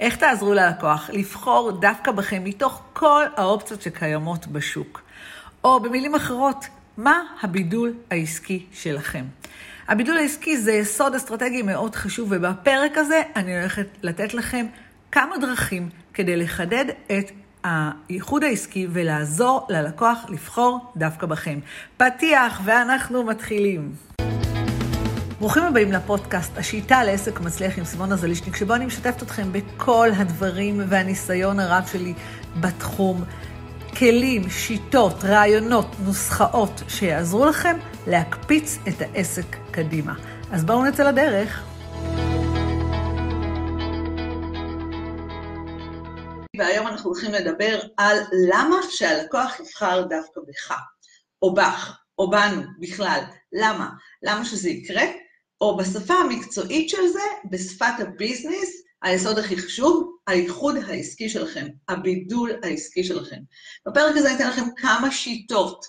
איך תעזרו ללקוח לבחור דווקא בכם מתוך כל האופציות שקיימות בשוק? או במילים אחרות, מה הבידול העסקי שלכם? הבידול העסקי זה יסוד אסטרטגי מאוד חשוב, ובפרק הזה אני הולכת לתת לכם כמה דרכים כדי לחדד את הייחוד העסקי ולעזור ללקוח לבחור דווקא בכם. פתיח, ואנחנו מתחילים. ברוכים הבאים לפודקאסט, השיטה לעסק מצליח עם סימונה זלישניק, שבו אני משתפת אתכם בכל הדברים והניסיון הרב שלי בתחום. כלים, שיטות, רעיונות, נוסחאות שיעזרו לכם להקפיץ את העסק קדימה. אז בואו נצא לדרך. והיום אנחנו הולכים לדבר על למה שהלקוח יבחר דווקא בך, או בך, או בנו בכלל. למה? למה שזה יקרה? או בשפה המקצועית של זה, בשפת הביזנס, היסוד הכי חשוב, הייחוד העסקי שלכם, הבידול העסקי שלכם. בפרק הזה אני אתן לכם כמה שיטות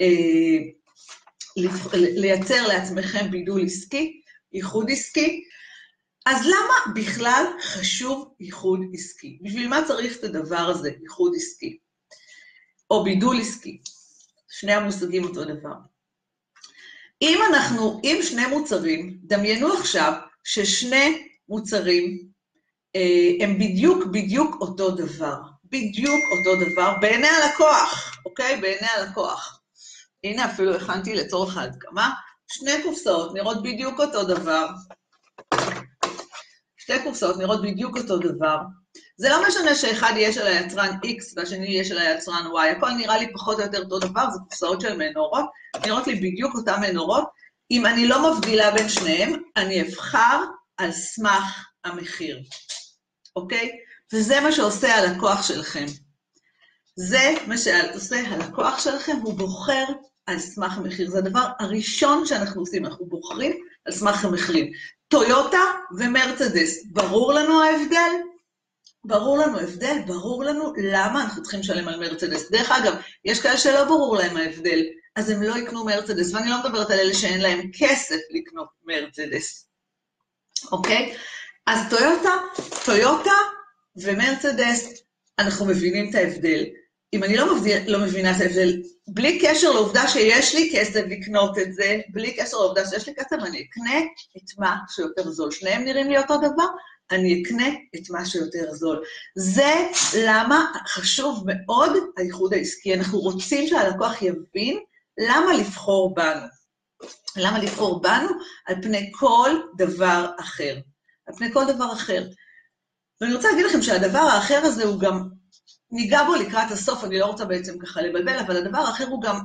אה, לייצר לעצמכם בידול עסקי, ייחוד עסקי. אז למה בכלל חשוב ייחוד עסקי? בשביל מה צריך את הדבר הזה, ייחוד עסקי? או בידול עסקי? שני המושגים אותו דבר. אם אנחנו, אם שני מוצרים, דמיינו עכשיו ששני מוצרים אה, הם בדיוק בדיוק אותו דבר. בדיוק אותו דבר בעיני הלקוח, אוקיי? בעיני הלקוח. הנה, אפילו הכנתי לצורך ההדגמה, שני קופסאות נראות בדיוק אותו דבר. שתי קופסאות נראות בדיוק אותו דבר. זה לא משנה שאחד יהיה של היצרן X והשני יהיה של היצרן Y, הכל נראה לי פחות או יותר אותו דבר, זה קופסאות של מנורות, נראות לי בדיוק אותן מנורות. אם אני לא מבדילה בין שניהם, אני אבחר על סמך המחיר, אוקיי? וזה מה שעושה הלקוח שלכם. זה מה שעושה הלקוח שלכם, הוא בוחר על סמך המחיר. זה הדבר הראשון שאנחנו עושים, אנחנו בוחרים על סמך המחירים. טויוטה ומרצדס, ברור לנו ההבדל? ברור לנו הבדל, ברור לנו למה אנחנו צריכים לשלם על מרצדס. דרך אגב, יש כאלה שלא ברור להם ההבדל, אז הם לא יקנו מרצדס, ואני לא מדברת על אלה שאין להם כסף לקנות מרצדס, אוקיי? אז טויוטה, טויוטה ומרצדס, אנחנו מבינים את ההבדל. אם אני לא, מבדיל, לא מבינה את ההבדל, בלי קשר לעובדה שיש לי כסף לקנות את זה, בלי קשר לעובדה שיש לי כסף, אני אקנה את מה שיותר זול. שניהם נראים לי אותו דבר, אני אקנה את מה שיותר זול. זה למה חשוב מאוד האיחוד העסקי. אנחנו רוצים שהלקוח יבין למה לבחור בנו. למה לבחור בנו על פני כל דבר אחר. על פני כל דבר אחר. ואני רוצה להגיד לכם שהדבר האחר הזה הוא גם, ניגע בו לקראת הסוף, אני לא רוצה בעצם ככה לבלבל, אבל הדבר האחר הוא גם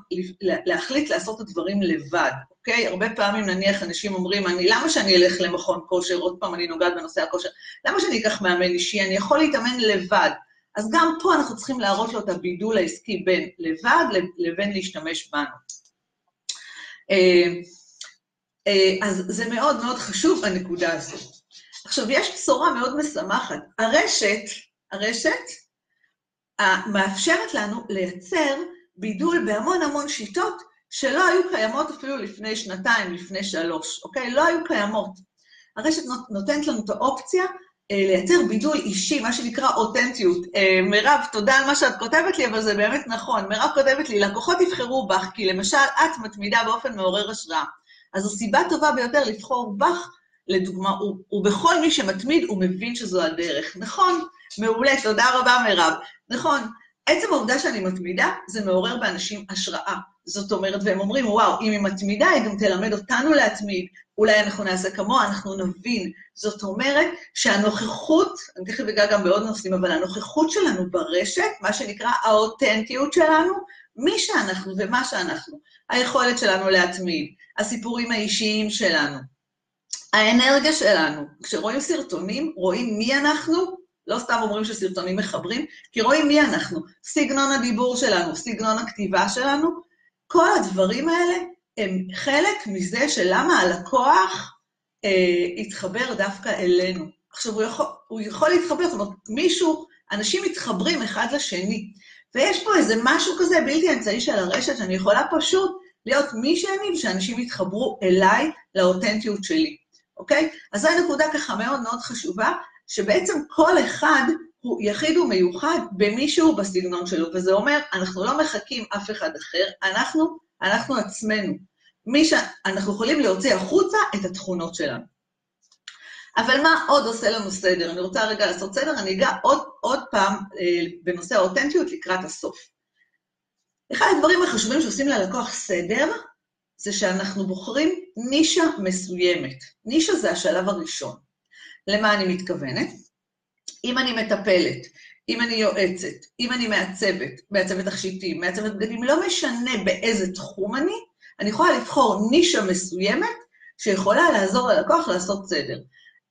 להחליט לעשות את הדברים לבד. אוקיי? הרבה פעמים נניח אנשים אומרים, אני, למה שאני אלך למכון כושר, עוד פעם אני נוגעת בנושא הכושר, למה שאני אקח מאמן אישי, אני יכול להתאמן לבד. אז גם פה אנחנו צריכים להראות לו את הבידול העסקי בין לבד לבין להשתמש בנו. אה, אה, אז זה מאוד מאוד חשוב, הנקודה הזאת. עכשיו, יש בשורה מאוד משמחת. הרשת, הרשת מאפשרת לנו לייצר בידול בהמון המון שיטות שלא היו קיימות אפילו לפני שנתיים, לפני שלוש, אוקיי? לא היו קיימות. הרשת נותנת לנו את האופציה אה, לייצר בידול אישי, מה שנקרא אותנטיות. אה, מירב, תודה על מה שאת כותבת לי, אבל זה באמת נכון. מירב כותבת לי, לקוחות יבחרו בך, כי למשל את מתמידה באופן מעורר השראה. אז זו סיבה טובה ביותר לבחור בך, לדוגמה, ובכל מי שמתמיד, הוא מבין שזו הדרך. נכון, מעולה, תודה רבה מירב. נכון, עצם העובדה שאני מתמידה, זה מעורר באנשים השראה. זאת אומרת, והם אומרים, וואו, אם היא מתמידה, היא גם תלמד אותנו להתמיד, אולי אנחנו נעשה כמוה, אנחנו נבין. זאת אומרת שהנוכחות, אני תכף אגע גם בעוד נושאים, אבל הנוכחות שלנו ברשת, מה שנקרא האותנטיות שלנו, מי שאנחנו ומה שאנחנו, היכולת שלנו להתמיד, הסיפורים האישיים שלנו, האנרגיה שלנו. כשרואים סרטונים, רואים מי אנחנו, לא סתם אומרים שסרטונים מחברים, כי רואים מי אנחנו, סגנון הדיבור שלנו, סגנון הכתיבה שלנו, כל הדברים האלה הם חלק מזה שלמה הלקוח אה, התחבר דווקא אלינו. עכשיו, הוא יכול, הוא יכול להתחבר, זאת אומרת, מישהו, אנשים מתחברים אחד לשני, ויש פה איזה משהו כזה בלתי אמצעי של הרשת, שאני יכולה פשוט להיות מי שאני, ושאנשים יתחברו אליי, לאותנטיות שלי, אוקיי? אז זו נקודה ככה מאוד מאוד חשובה, שבעצם כל אחד הוא יחיד ומיוחד במישהו בסגנון שלו, וזה אומר, אנחנו לא מחקים אף אחד אחר, אנחנו, אנחנו עצמנו. מי ש... אנחנו יכולים להוציא החוצה את התכונות שלנו. אבל מה עוד עושה לנו סדר? אני רוצה רגע לעשות סדר, אני אגע עוד, עוד פעם אה, בנושא האותנטיות לקראת הסוף. אחד הדברים החשובים שעושים ללקוח סדר, זה שאנחנו בוחרים נישה מסוימת. נישה זה השלב הראשון. למה אני מתכוונת? אם אני מטפלת, אם אני יועצת, אם אני מעצבת, מעצבת תכשיטים, מעצבת בגדים, לא משנה באיזה תחום אני, אני יכולה לבחור נישה מסוימת שיכולה לעזור ללקוח לעשות סדר.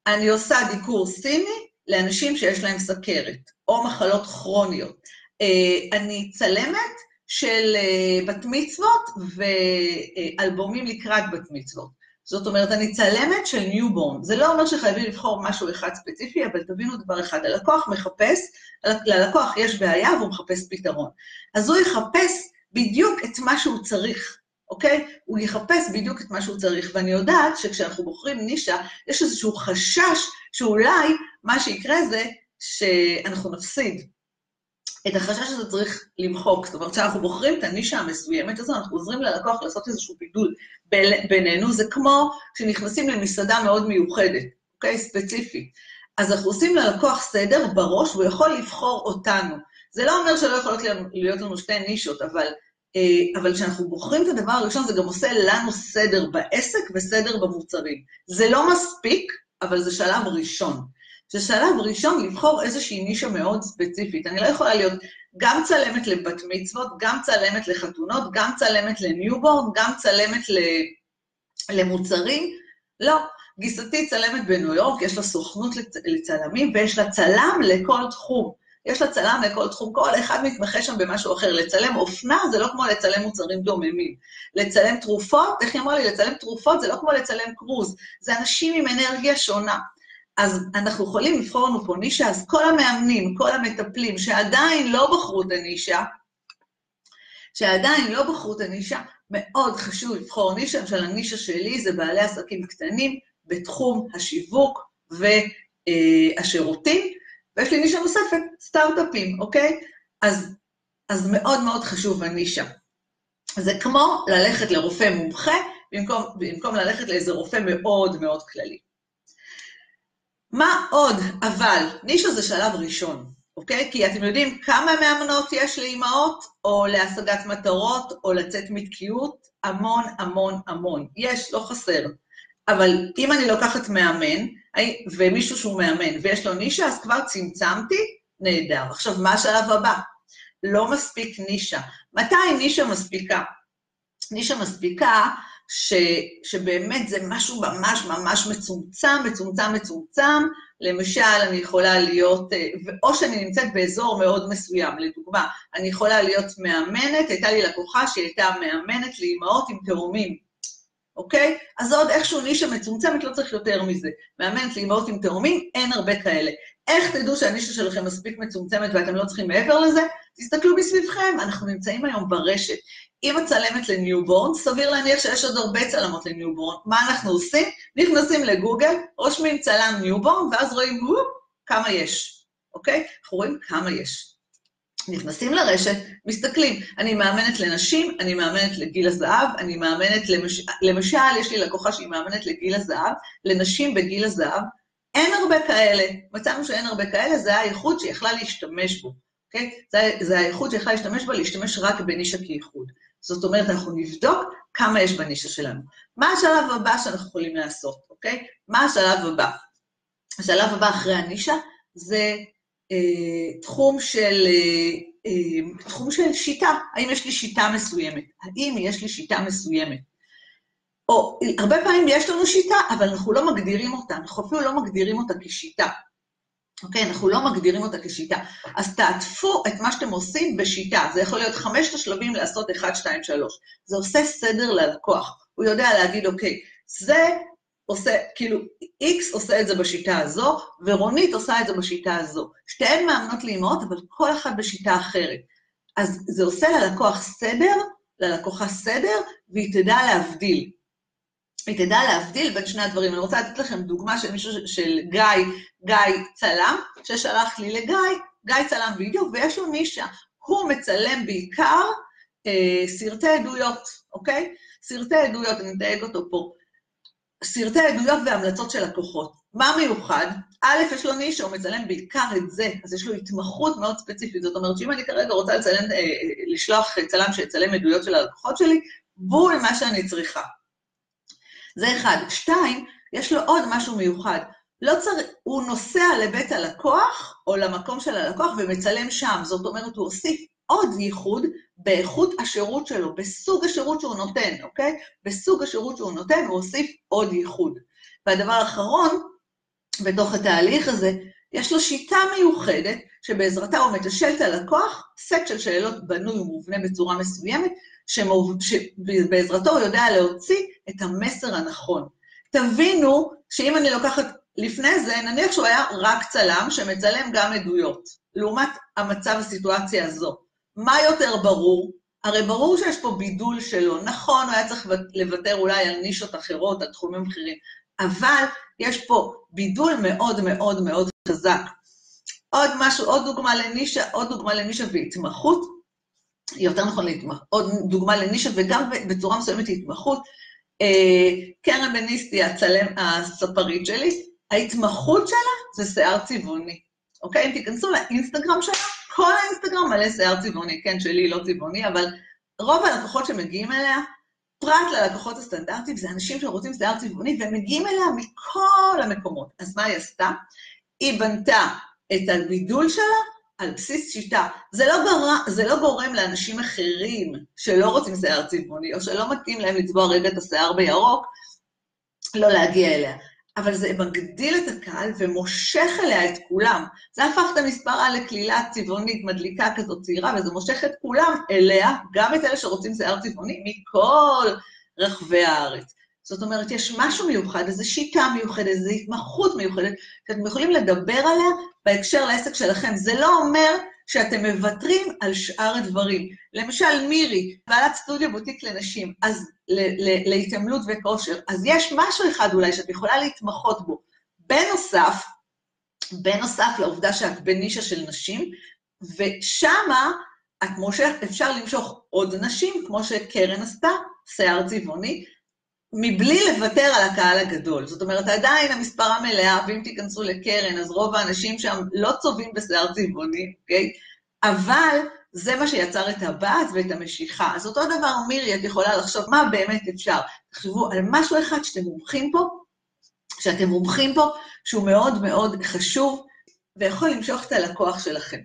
אני עושה דיקור סיני לאנשים שיש להם סכרת, או מחלות כרוניות. אה, אני צלמת של אה, בת מצוות ואלבומים לקראת בת מצוות. זאת אומרת, אני צלמת של newborn. זה לא אומר שחייבים לבחור משהו אחד ספציפי, אבל תבינו דבר אחד, הלקוח מחפש, ללקוח יש בעיה והוא מחפש פתרון. אז הוא יחפש בדיוק את מה שהוא צריך, אוקיי? הוא יחפש בדיוק את מה שהוא צריך, ואני יודעת שכשאנחנו בוחרים נישה, יש איזשהו חשש שאולי מה שיקרה זה שאנחנו נפסיד. את החשש הזה צריך למחוק. זאת אומרת, כשאנחנו בוחרים את הנישה המסוימת הזו, אנחנו עוזרים ללקוח לעשות איזשהו בידול בינינו. זה כמו כשנכנסים למסעדה מאוד מיוחדת, אוקיי? ספציפית. אז אנחנו עושים ללקוח סדר בראש, והוא יכול לבחור אותנו. זה לא אומר שלא יכולות להיות לנו שתי נישות, אבל, אה, אבל כשאנחנו בוחרים את הדבר הראשון, זה גם עושה לנו סדר בעסק וסדר במוצרים. זה לא מספיק, אבל זה שלב ראשון. זה שלב ראשון לבחור איזושהי נישה מאוד ספציפית. אני לא יכולה להיות גם צלמת לבת מצוות, גם צלמת לחתונות, גם צלמת ל newborn, גם צלמת למוצרים. לא. גיסתי צלמת בניו יורק, יש לה סוכנות לצלמים, ויש לה צלם לכל תחום. יש לה צלם לכל תחום, כל אחד מתמחה שם במשהו אחר. לצלם אופנה זה לא כמו לצלם מוצרים דוממים. לצלם תרופות, איך היא אמרה לי? לצלם תרופות זה לא כמו לצלם קרוז. זה אנשים עם אנרגיה שונה. אז אנחנו יכולים לבחור לנו פה נישה, אז כל המאמנים, כל המטפלים שעדיין לא בחרו את הנישה, שעדיין לא בחרו את הנישה, מאוד חשוב לבחור נישה, למשל הנישה שלי זה בעלי עסקים קטנים בתחום השיווק והשירותים, ויש לי נישה נוספת, סטארט-אפים, אוקיי? אז, אז מאוד מאוד חשוב הנישה. זה כמו ללכת לרופא מומחה, במקום, במקום ללכת לאיזה רופא מאוד מאוד כללי. מה עוד? אבל, נישה זה שלב ראשון, אוקיי? כי אתם יודעים כמה מאמנות יש לאימהות, או להשגת מטרות, או לצאת מתקיעות? המון, המון, המון. יש, לא חסר. אבל אם אני לוקחת מאמן, ומישהו שהוא מאמן, ויש לו נישה, אז כבר צמצמתי, נהדר. עכשיו, מה השלב הבא? לא מספיק נישה. מתי נישה מספיקה? נישה מספיקה ש, שבאמת זה משהו ממש ממש מצומצם, מצומצם, מצומצם. למשל, אני יכולה להיות, אה, או שאני נמצאת באזור מאוד מסוים, לדוגמה, אני יכולה להיות מאמנת, הייתה לי לקוחה שהייתה מאמנת לאימהות עם תאומים, אוקיי? אז זה עוד איכשהו נישה מצומצמת, לא צריך יותר מזה. מאמנת לאימהות עם תאומים, אין הרבה כאלה. איך תדעו שהנישה שלכם מספיק מצומצמת ואתם לא צריכים מעבר לזה? תסתכלו מסביבכם, אנחנו נמצאים היום ברשת. אם את צלמת ל newborn, סביר להניח שיש עוד הרבה צלמות ל newborn. מה אנחנו עושים? נכנסים לגוגל, רושמים צלם newborn, ואז רואים, הופ, כמה יש, אוקיי? אנחנו רואים כמה יש. נכנסים לרשת, מסתכלים. אני מאמנת לנשים, אני מאמנת לגיל הזהב, אני מאמנת, למש... למשל, יש לי לקוחה שהיא מאמנת לגיל הזהב, לנשים בגיל הזהב. אין הרבה כאלה. מצאנו שאין הרבה כאלה, זה האיחוד שיכלה להשתמש בו, אוקיי? זה, זה האיחוד שיכלה להשתמש בו, להשתמש רק בנישה כאיחוד. זאת אומרת, אנחנו נבדוק כמה יש בנישה שלנו. מה השלב הבא שאנחנו יכולים לעשות, אוקיי? מה השלב הבא? השלב הבא אחרי הנישה זה אה, תחום של, אה, אה, תחום של שיטה. האם יש לי שיטה מסוימת? האם יש לי שיטה מסוימת? או הרבה פעמים יש לנו שיטה, אבל אנחנו לא מגדירים אותה, אנחנו אפילו לא מגדירים אותה כשיטה. אוקיי? אנחנו לא מגדירים אותה כשיטה. אז תעטפו את מה שאתם עושים בשיטה. זה יכול להיות חמשת השלבים לעשות 1, 2, 3. זה עושה סדר ללקוח. הוא יודע להגיד, אוקיי, זה עושה, כאילו, X עושה את זה בשיטה הזו, ורונית עושה את זה בשיטה הזו. שתיהן מאמנות לאמהות, אבל כל אחת בשיטה אחרת. אז זה עושה ללקוח סדר, ללקוחה סדר, והיא תדע להבדיל. היא תדע להבדיל בין שני הדברים. אני רוצה לתת לכם דוגמה של מישהו, של גיא, גיא צלם, ששלח לי לגיא, גיא צלם וידאו, ויש לו נישה. הוא מצלם בעיקר אה, סרטי עדויות, אוקיי? סרטי עדויות, אני אתייג אותו פה. סרטי עדויות והמלצות של לקוחות. מה מיוחד? א', יש לו נישה, הוא מצלם בעיקר את זה, אז יש לו התמחות מאוד ספציפית. זאת אומרת שאם אני כרגע רוצה לצלם, אה, אה, לשלוח צלם שיצלם עדויות של הלקוחות שלי, בול מה שאני צריכה. זה אחד. שתיים, יש לו עוד משהו מיוחד. לא צריך, הוא נוסע לבית הלקוח או למקום של הלקוח ומצלם שם. זאת אומרת, הוא הוסיף עוד ייחוד באיכות השירות שלו, בסוג השירות שהוא נותן, אוקיי? בסוג השירות שהוא נותן, הוא הוסיף עוד ייחוד. והדבר האחרון, בתוך התהליך הזה, יש לו שיטה מיוחדת, שבעזרתה הוא מתשל את הלקוח, סט של שאלות בנוי ומובנה בצורה מסוימת, שבעזרתו הוא יודע להוציא את המסר הנכון. תבינו שאם אני לוקחת לפני זה, נניח שהוא היה רק צלם שמצלם גם עדויות, לעומת המצב, הסיטואציה הזו. מה יותר ברור? הרי ברור שיש פה בידול שלו. נכון, הוא היה צריך לוותר אולי על נישות אחרות, על תחומים אחרים, אבל יש פה בידול מאוד מאוד מאוד חזק. עוד משהו, עוד דוגמה לנישה, עוד דוגמה לנישה והתמחות, יותר נכון להתמחות, עוד דוגמה לנישה וגם בצורה מסוימת להתמחות. אה, קרן בניסטי, הצלם, הספרית שלי, ההתמחות שלה זה שיער צבעוני, אוקיי? אם תיכנסו לאינסטגרם שלה, כל האינסטגרם מלא שיער צבעוני, כן, שלי לא צבעוני, אבל רוב הלקוחות שמגיעים אליה, פרט ללקוחות הסטנדרטיים, זה אנשים שרוצים שיער צבעוני, והם מגיעים אליה מכל המקומות. אז מה היא עשתה? היא בנתה את הבידול שלה על בסיס שיטה. זה לא, גר... זה לא גורם לאנשים אחרים שלא רוצים שיער צבעוני, או שלא מתאים להם לצבוע רגע את השיער בירוק, לא להגיע אליה. אבל זה מגדיל את הקהל ומושך אליה את כולם. זה הפך את המספר לקלילה צבעונית מדליקה כזאת צעירה, וזה מושך את כולם אליה, גם את אלה שרוצים שיער צבעוני, מכל רחבי הארץ. זאת אומרת, יש משהו מיוחד, איזו שיטה מיוחדת, איזו התמחות מיוחדת, שאתם יכולים לדבר עליה בהקשר לעסק שלכם. זה לא אומר שאתם מוותרים על שאר הדברים. למשל, מירי, בעלת סטודיו בוטיק לנשים, אז להתעמלות וכושר, אז יש משהו אחד אולי שאת יכולה להתמחות בו. בנוסף, בנוסף לעובדה שאת בנישה של נשים, ושמה את מושך, אפשר למשוך עוד נשים, כמו שקרן עשתה, שיער צבעוני, מבלי לוותר על הקהל הגדול. זאת אומרת, עדיין המספרה מלאה, ואם תיכנסו לקרן, אז רוב האנשים שם לא צובעים בשיער צבעוני, אוקיי? אבל זה מה שיצר את הבאז ואת המשיכה. אז אותו דבר, מירי, את יכולה לחשוב מה באמת אפשר. תחשבו על משהו אחד שאתם מומחים פה, שאתם מומחים פה, שהוא מאוד מאוד חשוב, ויכול למשוך את הלקוח שלכם.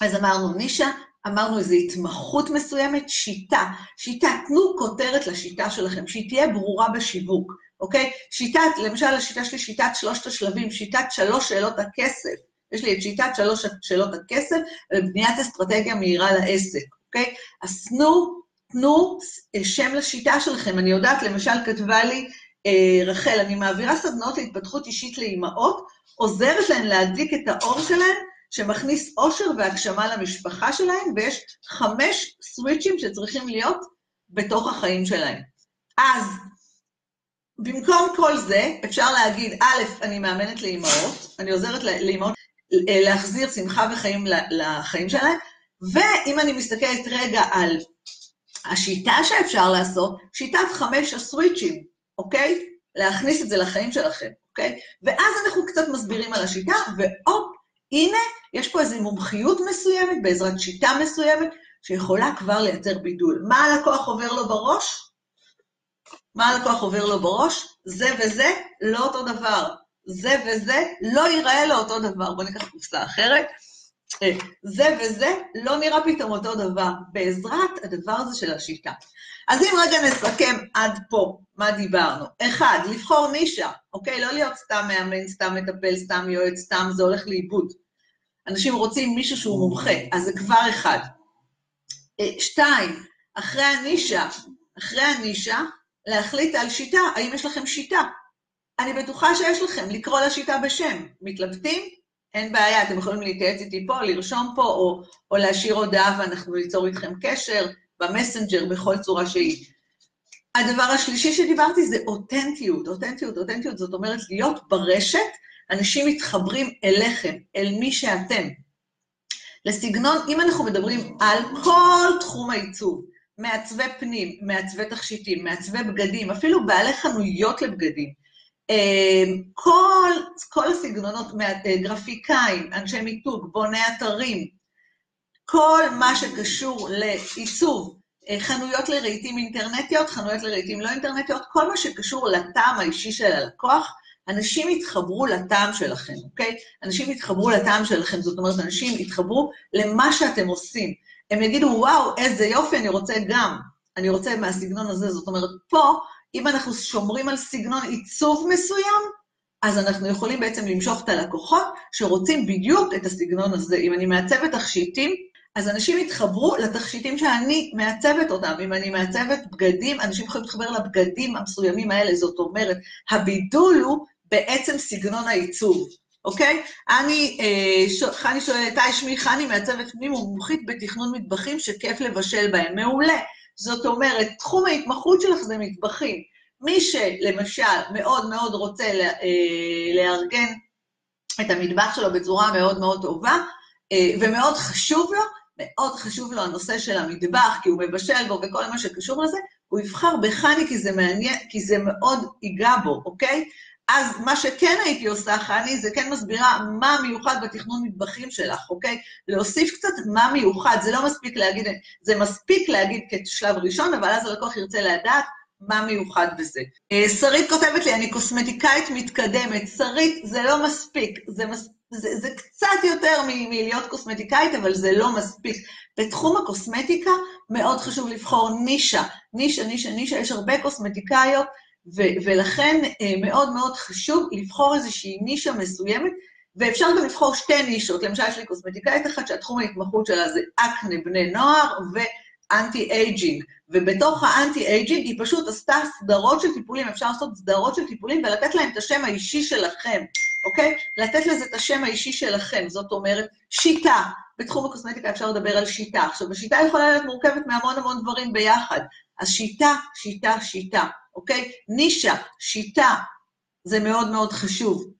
אז אמרנו נישה, אמרנו איזו התמחות מסוימת, שיטה. שיטה, תנו כותרת לשיטה שלכם, שהיא תהיה ברורה בשיווק, אוקיי? שיטת, למשל, השיטה שלי, שיטת שלושת השלבים, שיטת שלוש שאלות הכסף. יש לי את שיטת שלוש שאלות הכסף ובניית אסטרטגיה מהירה לעסק, אוקיי? אז תנו, תנו שם לשיטה שלכם. אני יודעת, למשל, כתבה לי אה, רחל, אני מעבירה סדנאות להתפתחות אישית לאימהות, עוזרת להן להדליק את האור שלהן, שמכניס אושר והגשמה למשפחה שלהן, ויש חמש סוויצ'ים שצריכים להיות בתוך החיים שלהן. אז במקום כל זה, אפשר להגיד, א', אני מאמנת לאימהות, אני עוזרת לאימהות להחזיר שמחה וחיים לחיים שלהם, ואם אני מסתכלת רגע על השיטה שאפשר לעשות, שיטת חמש הסוויצ'ים, אוקיי? להכניס את זה לחיים שלכם, אוקיי? ואז אנחנו קצת מסבירים על השיטה, והופ, הנה, יש פה איזו מומחיות מסוימת, בעזרת שיטה מסוימת, שיכולה כבר לייצר בידול. מה הלקוח עובר לו בראש? מה הלקוח עובר לו בראש? זה וזה לא אותו דבר. זה וזה לא ייראה לו אותו דבר. בואו ניקח קופסה אחרת. אה, זה וזה לא נראה פתאום אותו דבר, בעזרת הדבר הזה של השיטה. אז אם רגע נסכם עד פה, מה דיברנו? אחד, לבחור נישה, אוקיי? לא להיות סתם מאמן, סתם מטפל, סתם יועץ, סתם זה הולך לאיבוד. אנשים רוצים מישהו שהוא מומחה, אז זה כבר אחד. אה, שתיים, אחרי הנישה, אחרי הנישה, להחליט על שיטה, האם יש לכם שיטה? אני בטוחה שיש לכם, לקרוא לשיטה בשם. מתלבטים? אין בעיה, אתם יכולים להתייעץ איתי פה, לרשום פה, או, או להשאיר הודעה ואנחנו ניצור איתכם קשר, במסנג'ר, בכל צורה שהיא. הדבר השלישי שדיברתי זה אותנטיות. אותנטיות, אותנטיות, זאת אומרת להיות ברשת, אנשים מתחברים אליכם, אל מי שאתם. לסגנון, אם אנחנו מדברים על כל תחום העיצוב, מעצבי פנים, מעצבי תכשיטים, מעצבי בגדים, אפילו בעלי חנויות לבגדים, אה, כל, כל הסגנונות, אה, גרפיקאים, אנשי מיתוג, בוני אתרים, כל מה שקשור לעיצוב, אה, חנויות לרהיטים אינטרנטיות, חנויות לרהיטים לא אינטרנטיות, כל מה שקשור לטעם האישי של הלקוח, אנשים יתחברו לטעם שלכם, אוקיי? אנשים יתחברו לטעם שלכם, זאת אומרת, אנשים יתחברו למה שאתם עושים. הם יגידו, וואו, איזה יופי, אני רוצה גם. אני רוצה מהסגנון הזה. זאת אומרת, פה, אם אנחנו שומרים על סגנון עיצוב מסוים, אז אנחנו יכולים בעצם למשוך את הלקוחות שרוצים בדיוק את הסגנון הזה. אם אני מעצבת תכשיטים, אז אנשים יתחברו לתכשיטים שאני מעצבת אותם. אם אני מעצבת בגדים, אנשים יכולים להתחבר לבגדים המסוימים האלה. זאת אומרת, הבידול הוא בעצם סגנון העיצוב, אוקיי? אני, אה, חני שואלת, היי, שמי חני, מעצבת פנים ומומחית בתכנון מטבחים שכיף לבשל בהם. מעולה. זאת אומרת, תחום ההתמחות שלך זה מטבחים. מי שלמשל מאוד מאוד רוצה לה, אה, לארגן את המטבח שלו בצורה מאוד מאוד טובה, אה, ומאוד חשוב לו, מאוד חשוב לו הנושא של המטבח, כי הוא מבשל בו וכל מה שקשור לזה, הוא יבחר בחני כי זה מעניין, כי זה מאוד ייגע בו, אוקיי? אז מה שכן הייתי עושה, חני, זה כן מסבירה מה מיוחד בתכנון מטבחים שלך, אוקיי? להוסיף קצת מה מיוחד, זה לא מספיק להגיד, זה מספיק להגיד כשלב ראשון, אבל אז הלקוח ירצה לדעת מה מיוחד בזה. אה, שרית כותבת לי, אני קוסמטיקאית מתקדמת. שרית, זה לא מספיק, זה, מס, זה, זה קצת יותר מלהיות קוסמטיקאית, אבל זה לא מספיק. בתחום הקוסמטיקה מאוד חשוב לבחור נישה. נישה, נישה, נישה, יש הרבה קוסמטיקאיות, ו- ולכן אה, מאוד מאוד חשוב לבחור איזושהי נישה מסוימת, ואפשר גם לבחור שתי נישות. למשל, יש לי קוסמטיקאית אחת שהתחום ההתמחות שלה זה אקנה בני נוער, ו... anti-aging, ובתוך ה anti-aging היא פשוט עשתה סדרות של טיפולים, אפשר לעשות סדרות של טיפולים ולתת להם את השם האישי שלכם, אוקיי? לתת לזה את השם האישי שלכם, זאת אומרת, שיטה. בתחום הקוסמטיקה אפשר לדבר על שיטה. עכשיו, השיטה יכולה להיות מורכבת מהמון המון דברים ביחד. אז שיטה, שיטה, שיטה, אוקיי? נישה, שיטה, זה מאוד מאוד חשוב.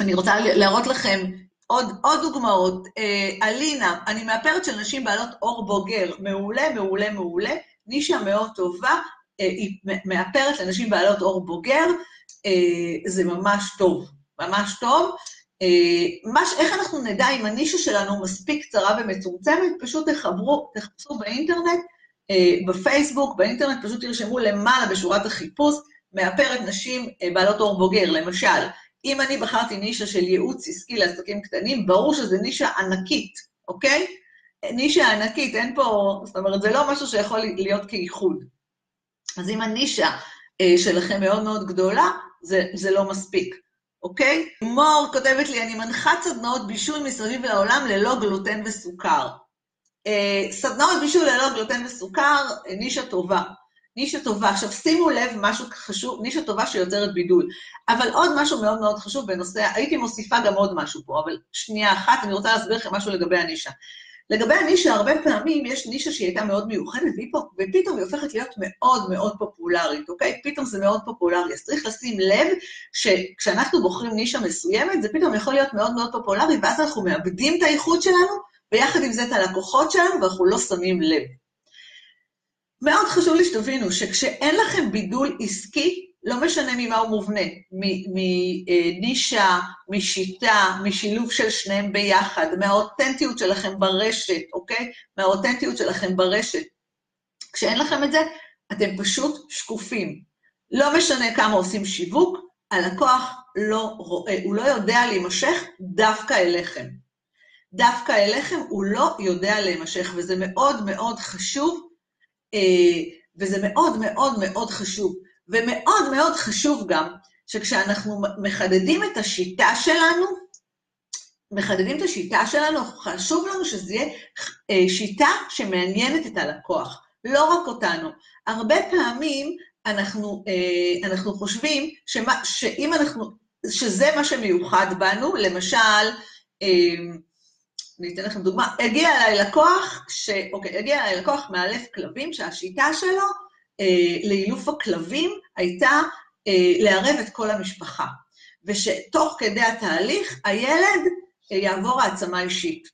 אני רוצה להראות לכם עוד, עוד דוגמאות, אה, אלינה, אני מאפרת של נשים בעלות אור בוגר, מעולה, מעולה, מעולה, נישה מאוד טובה, אה, היא מאפרת לנשים בעלות אור בוגר, אה, זה ממש טוב, ממש טוב. מש, איך אנחנו נדע אם הנישה שלנו מספיק קצרה ומצומצמת? פשוט תחברו, תחפשו באינטרנט, בפייסבוק, באינטרנט, פשוט תרשמו למעלה בשורת החיפוש, מאפרת נשים אה, בעלות אור בוגר, למשל. אם אני בחרתי נישה של ייעוץ עסקי לעסקים קטנים, ברור שזו נישה ענקית, אוקיי? נישה ענקית, אין פה, זאת אומרת, זה לא משהו שיכול להיות כאיחוד. אז אם הנישה אה, שלכם מאוד מאוד גדולה, זה, זה לא מספיק, אוקיי? מור כותבת לי, אני מנחת סדנאות בישול מסביב לעולם ללא גלוטן וסוכר. אה, סדנאות בישול ללא גלוטן וסוכר, אה, נישה טובה. נישה טובה. עכשיו, שימו לב, משהו חשוב, נישה טובה שיוצרת בידול. אבל עוד משהו מאוד מאוד חשוב בנושא, הייתי מוסיפה גם עוד משהו פה, אבל שנייה אחת, אני רוצה להסביר לכם משהו לגבי הנישה. לגבי הנישה, הרבה פעמים יש נישה שהיא הייתה מאוד מיוחדת, ופתאום היא הופכת להיות מאוד מאוד פופולרית, אוקיי? פתאום זה מאוד פופולרי. אז צריך לשים לב שכשאנחנו בוחרים נישה מסוימת, זה פתאום יכול להיות מאוד מאוד פופולרי, ואז אנחנו מאבדים את האיכות שלנו, ויחד עם זה את הלקוחות שלנו, ואנחנו לא שמים לב. מאוד חשוב לי שתבינו שכשאין לכם בידול עסקי, לא משנה ממה הוא מובנה, מנישה, משיטה, משילוב של שניהם ביחד, מהאותנטיות שלכם ברשת, אוקיי? מהאותנטיות שלכם ברשת. כשאין לכם את זה, אתם פשוט שקופים. לא משנה כמה עושים שיווק, הלקוח לא רואה, הוא לא יודע להימשך דווקא אליכם. דווקא אליכם הוא לא יודע להימשך, וזה מאוד מאוד חשוב אה, וזה מאוד מאוד מאוד חשוב. ומאוד מאוד חשוב גם, שכשאנחנו מחדדים את השיטה שלנו, מחדדים את השיטה שלנו, חשוב לנו שזה יהיה אה, שיטה שמעניינת את הלקוח, לא רק אותנו. הרבה פעמים אנחנו, אה, אנחנו חושבים שמה, שאם אנחנו, שזה מה שמיוחד בנו, למשל, אני אתן לכם דוגמה, הגיע אליי לקוח, ש... אוקיי, הגיע אליי לקוח מאלף כלבים, שהשיטה שלו אה, לאילוף הכלבים הייתה אה, לערב את כל המשפחה, ושתוך כדי התהליך הילד אה, יעבור העצמה אישית.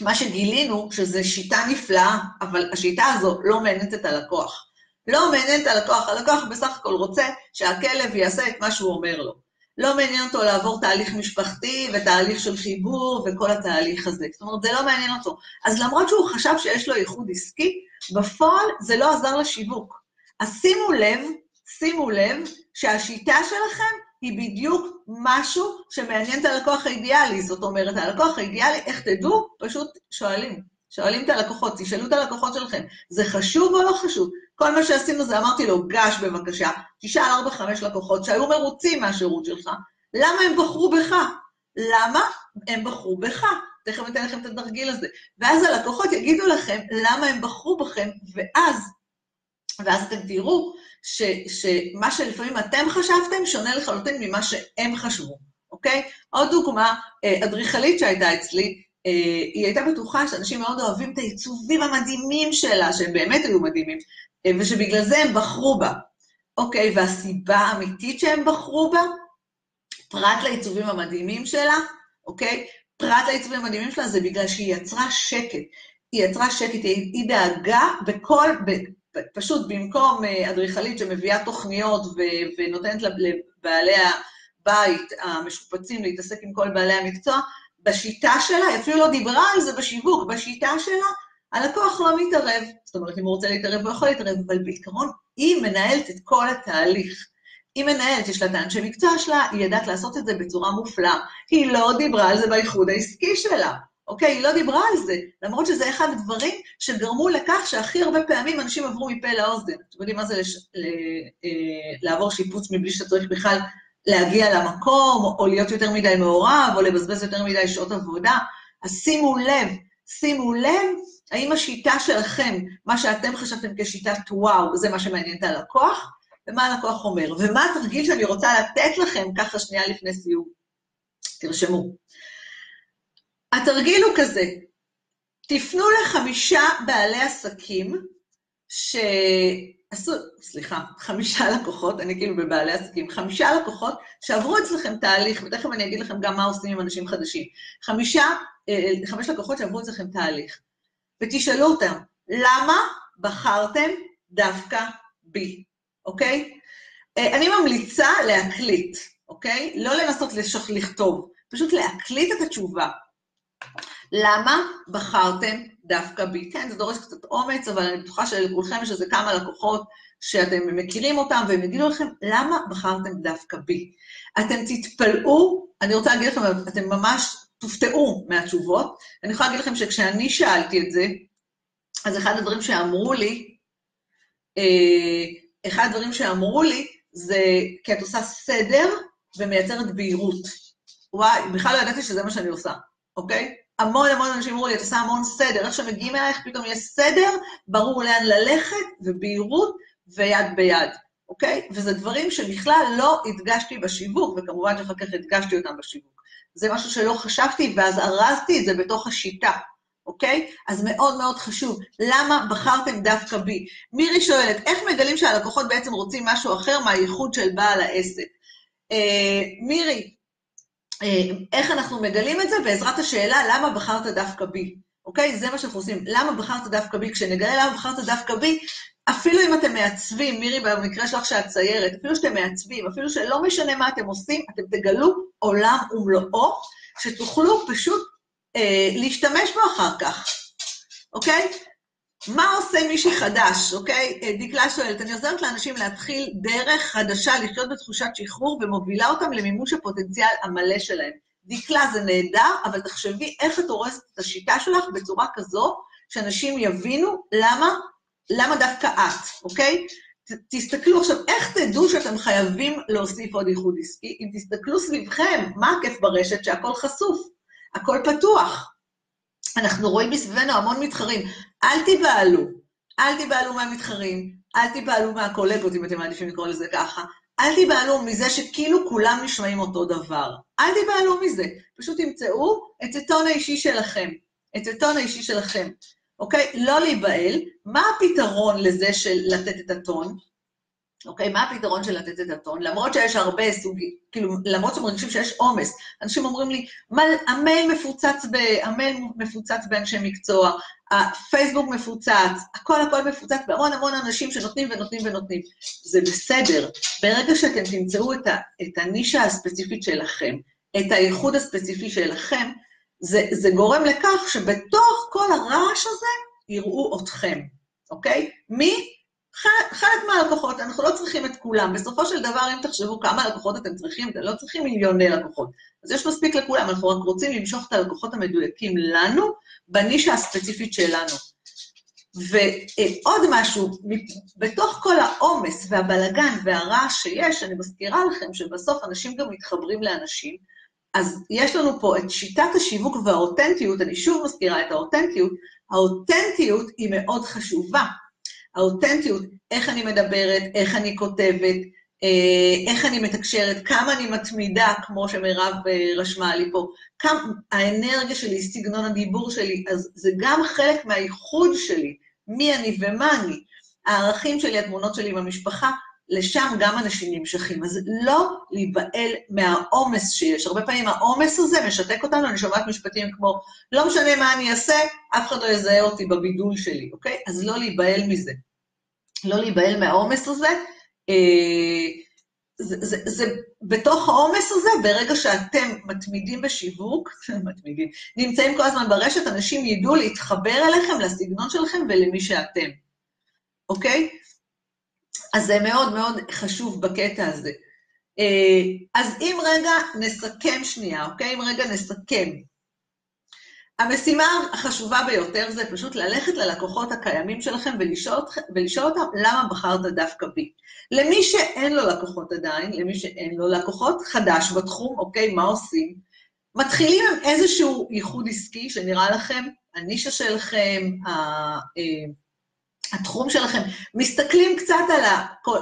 מה שגילינו, שזו שיטה נפלאה, אבל השיטה הזו לא מעניינת את הלקוח. לא מעניין את הלקוח, הלקוח בסך הכל רוצה שהכלב יעשה את מה שהוא אומר לו. לא מעניין אותו לעבור תהליך משפחתי ותהליך של חיבור וכל התהליך הזה. זאת אומרת, זה לא מעניין אותו. אז למרות שהוא חשב שיש לו ייחוד עסקי, בפועל זה לא עזר לשיווק. אז שימו לב, שימו לב, שהשיטה שלכם היא בדיוק משהו שמעניין את הלקוח האידיאלי. זאת אומרת, הלקוח האידיאלי, איך תדעו? פשוט שואלים. שואלים את הלקוחות, תשאלו את הלקוחות שלכם, זה חשוב או לא חשוב? כל מה שעשינו זה אמרתי לו, גש בבקשה, תשאל ארבע, חמש לקוחות שהיו מרוצים מהשירות שלך, למה הם בחרו בך? למה הם בחרו בך? תכף אתן לכם את התרגיל הזה. ואז הלקוחות יגידו לכם למה הם בחרו בכם, ואז, ואז אתם תראו ש, שמה שלפעמים אתם חשבתם שונה לחלוטין ממה שהם חשבו, אוקיי? עוד דוגמה, אה, אדריכלית שהייתה אצלי, אה, היא הייתה בטוחה שאנשים מאוד אוהבים את העיצובים המדהימים שלה, שהם באמת היו מדהימים, ושבגלל זה הם בחרו בה. אוקיי, והסיבה האמיתית שהם בחרו בה, פרט לעיצובים המדהימים שלה, אוקיי? פרט לעיצובים המדהימים שלה זה בגלל שהיא יצרה שקט. היא יצרה שקט, היא, היא דאגה בכל, ב, פשוט במקום אה, אדריכלית שמביאה תוכניות ו, ונותנת לבעלי הבית המשופצים להתעסק עם כל בעלי המקצוע, בשיטה שלה, היא אפילו לא דיברה על זה בשיווק, בשיטה שלה, הלקוח לא מתערב. זאת אומרת, אם הוא רוצה להתערב, הוא יכול להתערב, אבל בעיקרון היא מנהלת את כל התהליך. היא מנהלת, יש לה את האנשי מקצוע שלה, היא יודעת לעשות את זה בצורה מופלאה. היא לא דיברה על זה באיחוד העסקי שלה, אוקיי? היא לא דיברה על זה, למרות שזה אחד הדברים שגרמו לכך שהכי הרבה פעמים אנשים עברו מפה לאוזן. אתם יודעים מה זה לש... ל... אה, לעבור שיפוץ מבלי שאתה צריך בכלל להגיע למקום, או להיות יותר מדי מעורב, או לבזבז יותר מדי שעות עבודה. אז שימו לב, שימו לב האם השיטה שלכם, מה שאתם חשבתם כשיטת וואו, זה מה שמעניין את הלקוח, ומה הלקוח אומר. ומה התרגיל שאני רוצה לתת לכם ככה שנייה לפני סיום. תרשמו. התרגיל הוא כזה, תפנו לחמישה בעלי עסקים ש... עשו, סליחה, חמישה לקוחות, אני כאילו בבעלי עסקים, חמישה לקוחות שעברו אצלכם תהליך, ותכף אני אגיד לכם גם מה עושים עם אנשים חדשים. חמישה, אה, חמש לקוחות שעברו אצלכם תהליך, ותשאלו אותם, למה בחרתם דווקא בי, אוקיי? אה, אני ממליצה להקליט, אוקיי? לא לנסות לשך לכתוב, פשוט להקליט את התשובה. למה בחרתם דווקא בי? כן, זה דורש קצת אומץ, אבל אני בטוחה שלכולכם יש איזה כמה לקוחות שאתם מכירים אותם, והם יגידו לכם, למה בחרתם דווקא בי? אתם תתפלאו, אני רוצה להגיד לכם, אתם ממש תופתעו מהתשובות. אני יכולה להגיד לכם שכשאני שאלתי את זה, אז אחד הדברים שאמרו לי, אה, אחד הדברים שאמרו לי, זה כי את עושה סדר ומייצרת בהירות. וואי, בכלל לא ידעתי שזה מה שאני עושה, אוקיי? המון המון אנשים אמרו לי, את עושה המון סדר, איך שמגיעים אלייך פתאום יש סדר, ברור לאן ללכת, ובהירות, ויד ביד, אוקיי? וזה דברים שבכלל לא הדגשתי בשיווק, וכמובן שאחר כך הדגשתי אותם בשיווק. זה משהו שלא חשבתי, ואז ארזתי את זה בתוך השיטה, אוקיי? אז מאוד מאוד חשוב, למה בחרתם דווקא בי? מירי שואלת, איך מגלים שהלקוחות בעצם רוצים משהו אחר מהייחוד של בעל העסק? אה, מירי, אה, איך אנחנו מגלים את זה? בעזרת השאלה, למה בחרת דווקא בי? אוקיי? זה מה שאנחנו עושים. למה בחרת דווקא בי? כשנגלה למה בחרת דווקא בי, אפילו אם אתם מעצבים, מירי, במקרה שלך שאת ציירת, אפילו שאתם מעצבים, אפילו שלא משנה מה אתם עושים, אתם תגלו עולם ומלואו, שתוכלו פשוט אה, להשתמש בו אחר כך, אוקיי? מה עושה מישהי חדש, אוקיי? אה, דקלה שואלת, אני עוזרת לאנשים להתחיל דרך חדשה, לחיות בתחושת שחרור ומובילה אותם למימוש הפוטנציאל המלא שלהם. דקלה זה נהדר, אבל תחשבי איך את הורסת את השיטה שלך בצורה כזו, שאנשים יבינו למה, למה דווקא את, אוקיי? תסתכלו עכשיו, איך תדעו שאתם חייבים להוסיף עוד ייחוד עסקי? אם תסתכלו סביבכם, מה הכיף ברשת? שהכל חשוף, הכל פתוח. אנחנו רואים מסביבנו המון מתחרים. אל תיבהלו, אל תיבהלו מהמתחרים, אל תיבהלו מהקולגות, אם אתם מעדיפים לקרוא לזה ככה. אל תיבהלו מזה שכאילו כולם נשמעים אותו דבר. אל תיבהלו מזה. פשוט תמצאו את הטון האישי שלכם. את הטון האישי שלכם, אוקיי? לא להיבהל. מה הפתרון לזה של לתת את הטון? אוקיי, מה הפתרון של לתת את הטון? למרות שיש הרבה סוגים, כאילו, למרות שמרגישים שיש עומס. אנשים אומרים לי, מה, המייל מפוצץ, ב, המייל מפוצץ באנשי מקצוע, הפייסבוק מפוצץ, הכל הכל מפוצץ בהמון המון אנשים שנותנים ונותנים ונותנים. זה בסדר. ברגע שאתם תמצאו את, ה, את הנישה הספציפית שלכם, את הייחוד הספציפי שלכם, זה, זה גורם לכך שבתוך כל הרעש הזה יראו אתכם, אוקיי? מי? חלק, חלק מהלקוחות, אנחנו לא צריכים את כולם. בסופו של דבר, אם תחשבו כמה לקוחות אתם צריכים, אתם לא צריכים מיליוני לקוחות. אז יש מספיק לכולם, אנחנו רק רוצים למשוך את הלקוחות המדויקים לנו, בנישה הספציפית שלנו. ועוד משהו, בתוך כל העומס והבלגן והרעש שיש, אני מזכירה לכם שבסוף אנשים גם מתחברים לאנשים, אז יש לנו פה את שיטת השיווק והאותנטיות, אני שוב מזכירה את האותנטיות, האותנטיות היא מאוד חשובה. האותנטיות, איך אני מדברת, איך אני כותבת, אה, איך אני מתקשרת, כמה אני מתמידה, כמו שמירב אה, רשמה לי פה, כמה, האנרגיה שלי, סגנון הדיבור שלי, אז זה גם חלק מהייחוד שלי, מי אני ומה אני. הערכים שלי, התמונות שלי עם המשפחה, לשם גם אנשים נמשכים. אז לא להיבהל מהעומס שיש. הרבה פעמים העומס הזה משתק אותנו, אני שומעת משפטים כמו, לא משנה מה אני אעשה, אף אחד לא יזהה אותי בבידול שלי, אוקיי? אז לא להיבהל מזה. לא להיבהל מהעומס הזה. אה, זה, זה, זה בתוך העומס הזה, ברגע שאתם מתמידים בשיווק, מתמידים, נמצאים כל הזמן ברשת, אנשים ידעו להתחבר אליכם, לסגנון שלכם ולמי שאתם, אוקיי? אז זה מאוד מאוד חשוב בקטע הזה. אה, אז אם רגע נסכם שנייה, אוקיי? אם רגע נסכם. המשימה החשובה ביותר זה פשוט ללכת ללקוחות הקיימים שלכם ולשאול, ולשאול אותם למה בחרת דווקא בי. למי שאין לו לקוחות עדיין, למי שאין לו לקוחות חדש בתחום, אוקיי, מה עושים? מתחילים עם איזשהו ייחוד עסקי שנראה לכם, הנישה שלכם, אה, התחום שלכם, מסתכלים קצת על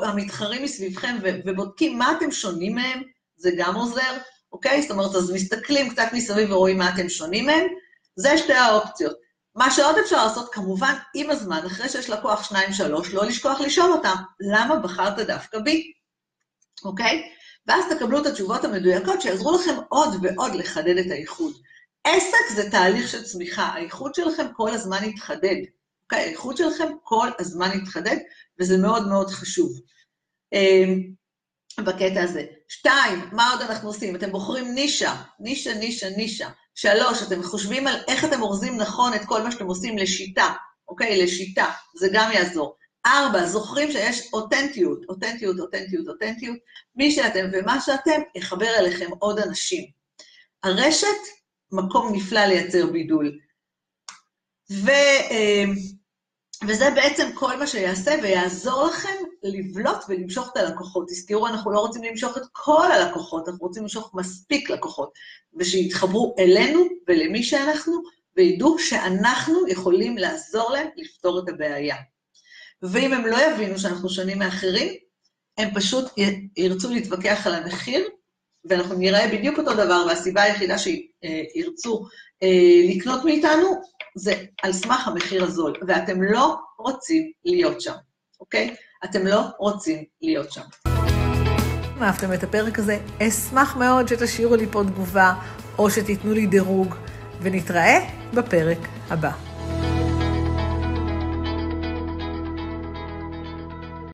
המתחרים מסביבכם ובודקים מה אתם שונים מהם, זה גם עוזר, אוקיי? זאת אומרת, אז מסתכלים קצת מסביב ורואים מה אתם שונים מהם, זה שתי האופציות. מה שעוד אפשר לעשות, כמובן, עם הזמן, אחרי שיש לקוח שניים, שלוש, לא לשכוח לשאול אותם, למה בחרת דווקא בי, אוקיי? ואז תקבלו את התשובות המדויקות שיעזרו לכם עוד ועוד לחדד את האיחוד. עסק זה תהליך של צמיחה, האיחוד שלכם כל הזמן יתחדד. אוקיי? האיכות שלכם כל הזמן יתחדד, וזה מאוד מאוד חשוב. אמ, בקטע הזה. שתיים, מה עוד אנחנו עושים? אתם בוחרים נישה, נישה, נישה, נישה. שלוש, אתם חושבים על איך אתם אורזים נכון את כל מה שאתם עושים לשיטה, אוקיי? לשיטה, זה גם יעזור. ארבע, זוכרים שיש אותנטיות, אותנטיות, אותנטיות, אותנטיות. מי שאתם ומה שאתם, יחבר אליכם עוד אנשים. הרשת, מקום נפלא לייצר בידול. ו... וזה בעצם כל מה שיעשה ויעזור לכם לבלוט ולמשוך את הלקוחות. תזכרו, אנחנו לא רוצים למשוך את כל הלקוחות, אנחנו רוצים למשוך מספיק לקוחות, ושיתחברו אלינו ולמי שאנחנו, וידעו שאנחנו יכולים לעזור להם לפתור את הבעיה. ואם הם לא יבינו שאנחנו שונים מאחרים, הם פשוט ירצו להתווכח על המחיר, ואנחנו נראה בדיוק אותו דבר, והסיבה היחידה שירצו אה, לקנות מאיתנו זה על סמך המחיר הזול, ואתם לא רוצים להיות שם, אוקיי? אתם לא רוצים להיות שם. אם אהבתם את הפרק הזה, אשמח מאוד שתשאירו לי פה תגובה, או שתיתנו לי דירוג, ונתראה בפרק הבא.